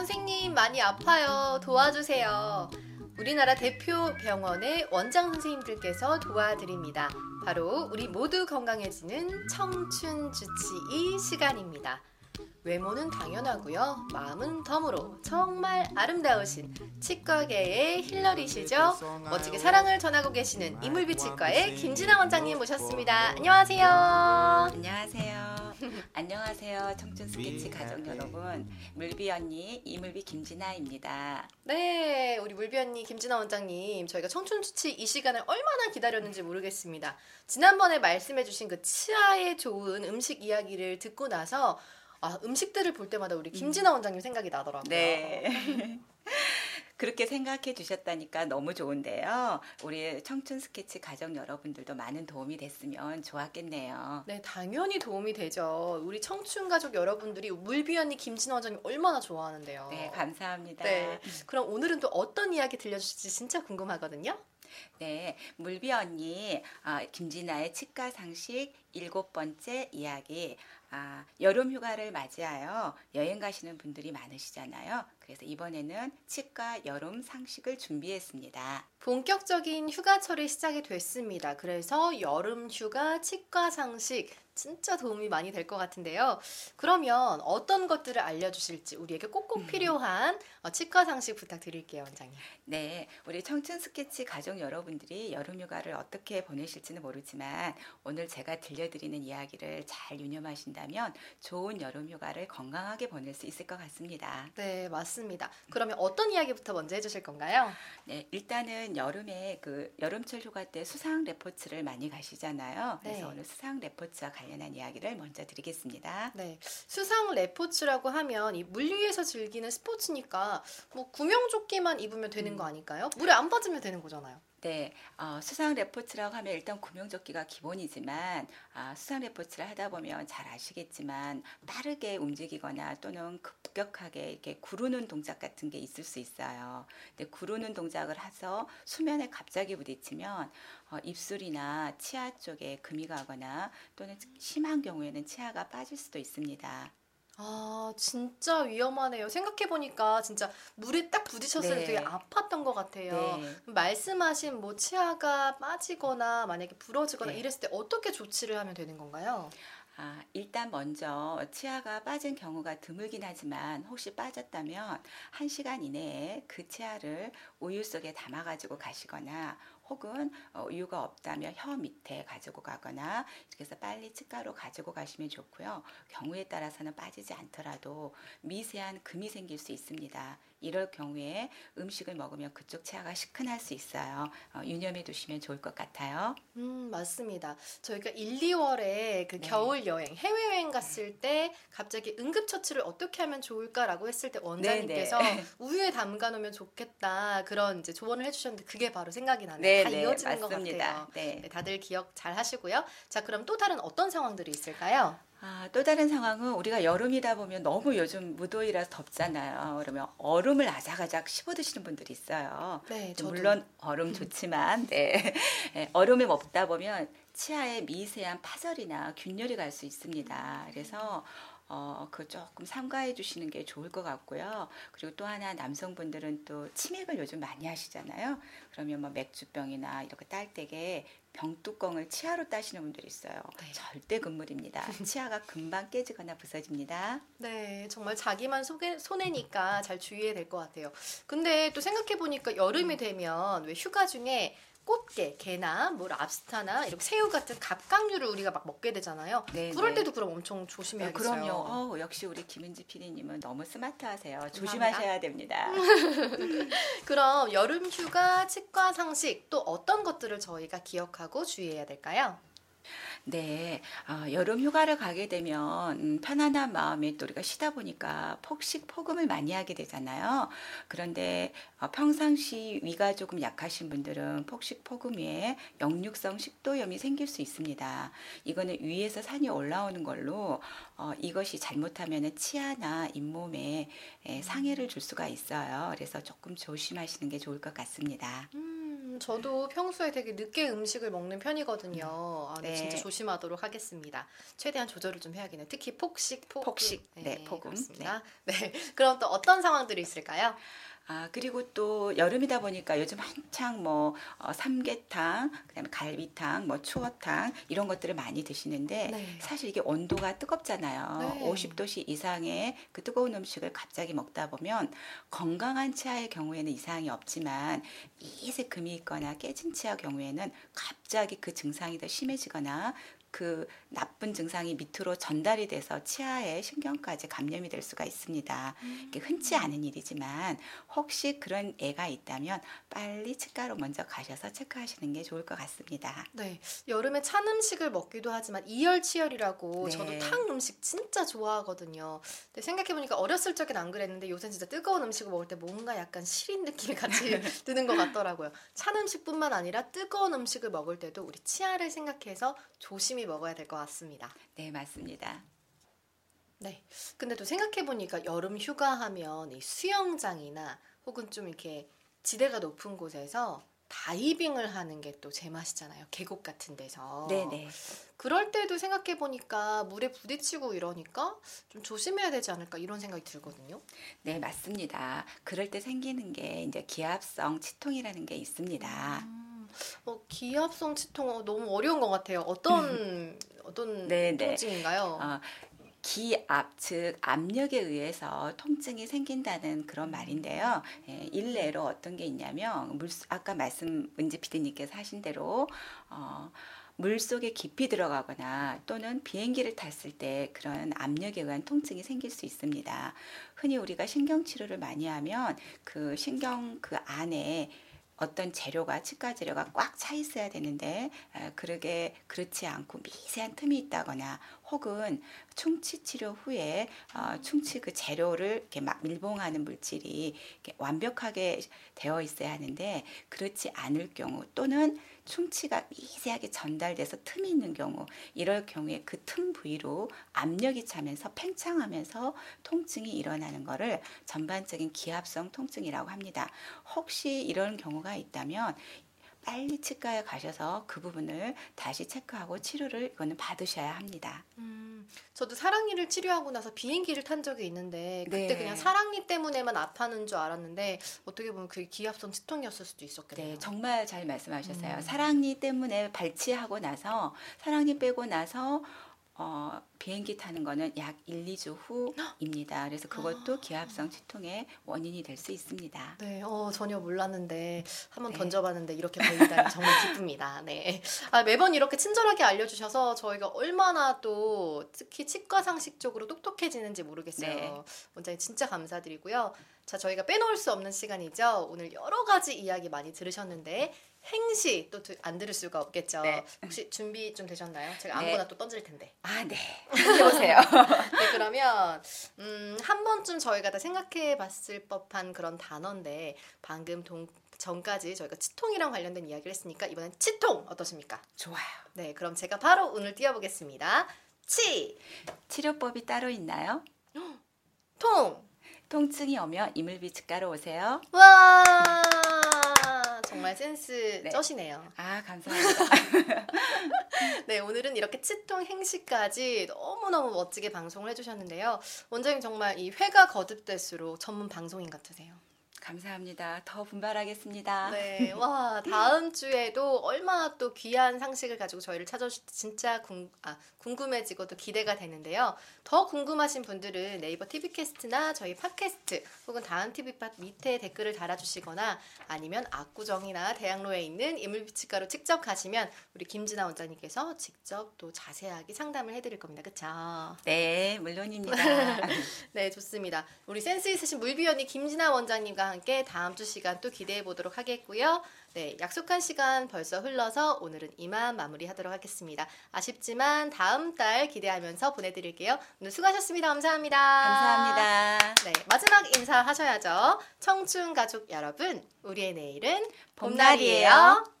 선생님 많이 아파요. 도와주세요. 우리나라 대표 병원의 원장 선생님들께서 도와드립니다. 바로 우리 모두 건강해지는 청춘 주치의 시간입니다. 외모는 당연하고요. 마음은 덤으로 정말 아름다우신 치과계의 힐러리시죠. 멋지게 사랑을 전하고 계시는 이물비 치과의 김진아 원장님 모셨습니다. 안녕하세요. 안녕하세요. 안녕하세요. 청춘 스케치 가족 여러분. 물비 언니 이물비 김진아입니다. 네, 우리 물비 언니 김진아 원장님, 저희가 청춘 주치 이 시간을 얼마나 기다렸는지 모르겠습니다. 지난번에 말씀해 주신 그 치아에 좋은 음식 이야기를 듣고 나서 아, 음식들을 볼 때마다 우리 김진아 원장님 생각이 나더라고요. 네. 그렇게 생각해 주셨다니까 너무 좋은데요. 우리 청춘 스케치 가족 여러분들도 많은 도움이 됐으면 좋았겠네요. 네, 당연히 도움이 되죠. 우리 청춘 가족 여러분들이 물비 언니 김진아 원장님 얼마나 좋아하는데요. 네, 감사합니다. 네, 그럼 오늘은 또 어떤 이야기 들려주실지 진짜 궁금하거든요. 네, 물비 언니 아, 김진아의 치과 상식 일곱 번째 이야기. 아, 여름 휴가를 맞이하여 여행 가시는 분들이 많으시잖아요. 그래서 이번에는 치과 여름 상식을 준비했습니다. 본격적인 휴가철이 시작이 됐습니다. 그래서 여름 휴가 치과 상식 진짜 도움이 많이 될 것 같은데요. 그러면 어떤 것들을 알려주실지 우리에게 꼭꼭 필요한 어, 치과 상식 부탁드릴게요, 원장님. 네, 우리 청춘 스케치 가족 여러분들이 여름 휴가를 어떻게 보내실지는 모르지만 오늘 제가 들려드리는 이야기를 잘 유념하신다면 좋은 여름 휴가를 건강하게 보낼 수 있을 것 같습니다. 네, 맞습니다. 그러면 어떤 이야기부터 먼저 해주실 건가요? 네, 일단은 여름에 그 여름철 휴가 때 수상 레포츠를 많이 가시잖아요. 그래서 네. 오늘 수상 레포츠와 관련 한 이야기를 먼저 드리겠습니다. 네, 수상 레포츠라고 하면 이물 위에서 즐기는 스포츠니까 뭐 구명조끼만 입으면 되는 거 아닐까요? 물에 안 빠지면 되는 거잖아요. 네, 어, 수상 레포츠라고 하면 일단 구명조끼가 기본이지만 아, 수상 레포츠를 하다 보면 잘 아시겠지만 빠르게 움직이거나 또는 급격하게 이렇게 구르는 동작 같은 게 있을 수 있어요. 근데 구르는 동작을 해서 수면에 갑자기 부딪히면 어, 입술이나 치아 쪽에 금이 가거나 또는 심한 경우에는 치아가 빠질 수도 있습니다. 아, 진짜 위험하네요. 생각해보니까 진짜 물에 딱 부딪혔을 때 네. 되게 아팠던 것 같아요. 네. 말씀하신 뭐 치아가 빠지거나 만약에 부러지거나 네. 이랬을 때 어떻게 조치를 하면 되는 건가요? 아, 일단 먼저 치아가 빠진 경우가 드물긴 하지만 혹시 빠졌다면 한시간 이내에 그 치아를 우유 속에 담아 가지고 가시거나 혹은 어, 우유가 없다면 혀 밑에 가지고 가거나 이렇게 해서 빨리 치과로 가지고 가시면 좋고요. 경우에 따라서는 빠지지 않더라도 미세한 금이 생길 수 있습니다. 이럴 경우에 음식을 먹으면 그쪽 치아가 시큰할 수 있어요. 어, 유념해 두시면 좋을 것 같아요. 음, 맞습니다. 저희가 1, 2월에 그 네. 겨울 여행, 해외 여행 갔을 때 갑자기 응급 처치를 어떻게 하면 좋을까라고 했을 때 원장님께서 네, 우유에 담가 놓으면 좋겠다 그런 이제 조언을 해 주셨는데 그게 바로 생각이 나네요. 네, 다 네, 이어지는 것 맞습니다. 같아요. 네. 네, 다들 기억 잘 하시고요. 자, 그럼 또 다른 어떤 상황들이 있을까요? 아, 또 다른 상황은 우리가 여름이다 보면 너무 요즘 무더위라서 덥잖아요. 그러면 얼음을 아작아작 씹어 드시는 분들이 있어요. 네. 물론 얼음 좋지만 네. 네, 얼음을 먹다 보면 치아에 미세한 파절이나 균열이 갈 수 있습니다. 그래서 어, 그 조금 삼가해 주시는 게 좋을 것 같고요. 그리고 또 하나 남성분들은 또 치맥을 요즘 많이 하시잖아요. 그러면 뭐 맥주병이나 이렇게 딸 때에 병뚜껑을 치아로 따시는 분들이 있어요. 네. 절대 금물입니다. 치아가 금방 깨지거나 부서집니다. 네, 정말 자기만 속에, 손해니까 잘 주의해야 될 것 같아요. 근데 또 생각해 보니까 여름이 되면 왜 휴가 중에 꽃게, 게나 뭐 랍스타나 이렇게 새우 같은 갑각류를 우리가 막 먹게 되잖아요. 네, 그럴 네. 때도 그럼 엄청 네, 조심해야겠어요. 그럼요. 어, 역시 우리 김은지 PD님은 너무 스마트하세요. 조심하셔야 됩니다. 그럼 여름 휴가 치과 상식 또 어떤 것들을 저희가 기억하고 주의해야 될까요? 네, 어, 여름 휴가를 가게 되면 음, 편안한 마음에 또 우리가 쉬다 보니까 폭식 폭음을 많이 하게 되잖아요. 그런데 어, 평상시 위가 조금 약하신 분들은 폭식 폭음 위에 역류성 식도염이 생길 수 있습니다. 이거는 위에서 산이 올라오는 걸로 어, 이것이 잘못하면 치아나 잇몸에 에, 상해를 줄 수가 있어요. 그래서 조금 조심하시는 게 좋을 것 같습니다. 음, 저도 평소에 되게 늦게 음식을 먹는 편이거든요. 아, 네. 진짜 조심하도록 하겠습니다. 최대한 조절을 좀 해야겠네요. 특히 폭식, 폭음. 폭식, 네, 폭음. 그렇습니다. 네. 그럼 또 어떤 상황들이 있을까요? 아, 그리고 또 여름이다 보니까 요즘 한창 뭐 어, 삼계탕, 그다음에 갈비탕, 뭐 추어탕 이런 것들을 많이 드시는데 네. 사실 이게 온도가 뜨겁잖아요. 네. 50도씨 이상의 그 뜨거운 음식을 갑자기 먹다 보면 건강한 치아의 경우에는 이상이 없지만 미세 금이 있거나 깨진 치아 경우에는 갑자기 그 증상이 더 심해지거나 그 나쁜 증상이 밑으로 전달이 돼서 치아에 신경까지 감염이 될 수가 있습니다. 이게 흔치 않은 일이지만 혹시 그런 애가 있다면 빨리 치과로 먼저 가셔서 체크하시는 게 좋을 것 같습니다. 네. 여름에 찬 음식을 먹기도 하지만 이열치열이라고 네. 저도 탕 음식 진짜 좋아하거든요. 근데 생각해보니까 어렸을 적엔 안 그랬는데 요새 진짜 뜨거운 음식을 먹을 때 뭔가 약간 시린 느낌이 같이 드는 것 같더라고요. 찬 음식뿐만 아니라 뜨거운 음식을 먹을 때도 우리 치아를 생각해서 조심히 먹어야 될 것 같습니다. 네, 맞습니다. 네. 근데 또 생각해 보니까 여름 휴가하면 이 수영장이나 혹은 좀 이렇게 지대가 높은 곳에서 다이빙을 하는 게 또 제맛이잖아요. 계곡 같은 데서. 네, 네. 그럴 때도 생각해 보니까 물에 부딪히고 이러니까 좀 조심해야 되지 않을까 이런 생각이 들거든요. 네, 맞습니다. 그럴 때 생기는 게 이제 기압성 치통이라는 게 있습니다. 음, 어, 기압성 치통 어, 너무 어려운 것 같아요. 어떤 어떤 네, 네. 통증인가요? 어, 기압, 즉 압력에 의해서 통증이 생긴다는 그런 말인데요. 예, 일례로 어떤 게 있냐면 물 아까 말씀 은지 PD님께서 하신 대로 어, 물 속에 깊이 들어가거나 또는 비행기를 탔을 때 그런 압력에 의한 통증이 생길 수 있습니다. 흔히 우리가 신경 치료를 많이 하면 그 신경 그 안에 어떤 재료가 치과 재료가 꽉 차 있어야 되는데 에, 그러게 그렇지 않고 미세한 틈이 있다거나 혹은 충치 치료 후에 어, 충치 그 재료를 이렇게 막 밀봉하는 물질이 완벽하게 되어 있어야 하는데 그렇지 않을 경우 또는 충치가 미세하게 전달돼서 틈이 있는 경우 이럴 경우에 그 틈 부위로 압력이 차면서 팽창하면서 통증이 일어나는 것을 전반적인 기압성 통증이라고 합니다. 혹시 이런 경우가 있다면 빨리 치과에 가셔서 그 부분을 다시 체크하고 치료를 이거는 받으셔야 합니다. 음, 저도 사랑니를 치료하고 나서 비행기를 탄 적이 있는데 그때 네. 그냥 사랑니 때문에만 아파하는 줄 알았는데 어떻게 보면 그게 기압성 치통이었을 수도 있었겠네요. 네, 정말 잘 말씀하셨어요. 음. 사랑니 때문에 발치하고 나서 사랑니 빼고 나서 어, 비행기 타는 거는 약 1, 2주 후입니다. 그래서 그것도 아. 기압성 치통의 원인이 될 수 있습니다. 네, 어, 전혀 몰랐는데 한번 네. 던져봤는데 이렇게 걸리다니 정말 기쁩니다. 네, 아, 매번 이렇게 친절하게 알려주셔서 저희가 얼마나 또 특히 치과 상식 쪽으로 똑똑해지는지 모르겠어요. 네. 원장님 진짜 감사드리고요. 자, 저희가 빼놓을 수 없는 시간이죠. 오늘 여러 가지 이야기 많이 들으셨는데 행시 또 안 들을 수가 없겠죠. 네. 혹시 준비 좀 되셨나요? 제가 네. 아무거나 또 던질 텐데. 아, 네. 해보세요. 네, 그러면 음, 한 번쯤 저희가 다 생각해 봤을 법한 그런 단어인데 방금 동, 전까지 저희가 치통이랑 관련된 이야기를 했으니까 이번엔 치통 어떠십니까? 좋아요. 네, 그럼 제가 바로 오늘 띄워보겠습니다. 치, 치료법이 따로 있나요? 통, 통증이 오면 이물비 치과로 오세요. 와 정말 센스 네. 쩌시네요. 아, 감사합니다. 네, 오늘은 이렇게 치통 행시까지 너무너무 멋지게 방송을 해주셨는데요. 원장님 정말 이 회가 거듭될수록 전문 방송인 같으세요. 감사합니다. 더 분발하겠습니다. 네, 와 다음 주에도 얼마나 또 귀한 상식을 가지고 저희를 찾아주실지 진짜 궁, 아, 궁금해지고 또 기대가 되는데요. 더 궁금하신 분들은 네이버 TV캐스트나 저희 팟캐스트 혹은 다음 TV팟 밑에 댓글을 달아주시거나 아니면 압구정이나 대학로에 있는 이물비치과로 직접 가시면 우리 김진아 원장님께서 직접 또 자세하게 상담을 해드릴 겁니다. 그쵸? 네, 물론입니다. 네, 좋습니다. 우리 센스 있으신 물비원이 김진아 원장님과 함께 다음 주 시간 또 기대해 보도록 하겠고요. 네, 약속한 시간 벌써 흘러서 오늘은 이만 마무리하도록 하겠습니다. 아쉽지만 다음 달 기대하면서 보내드릴게요. 오늘 수고하셨습니다. 감사합니다. 감사합니다. 네, 마지막 인사 하셔야죠. 청춘 가족 여러분, 우리의 내일은 봄날이에요. 봄날이에요.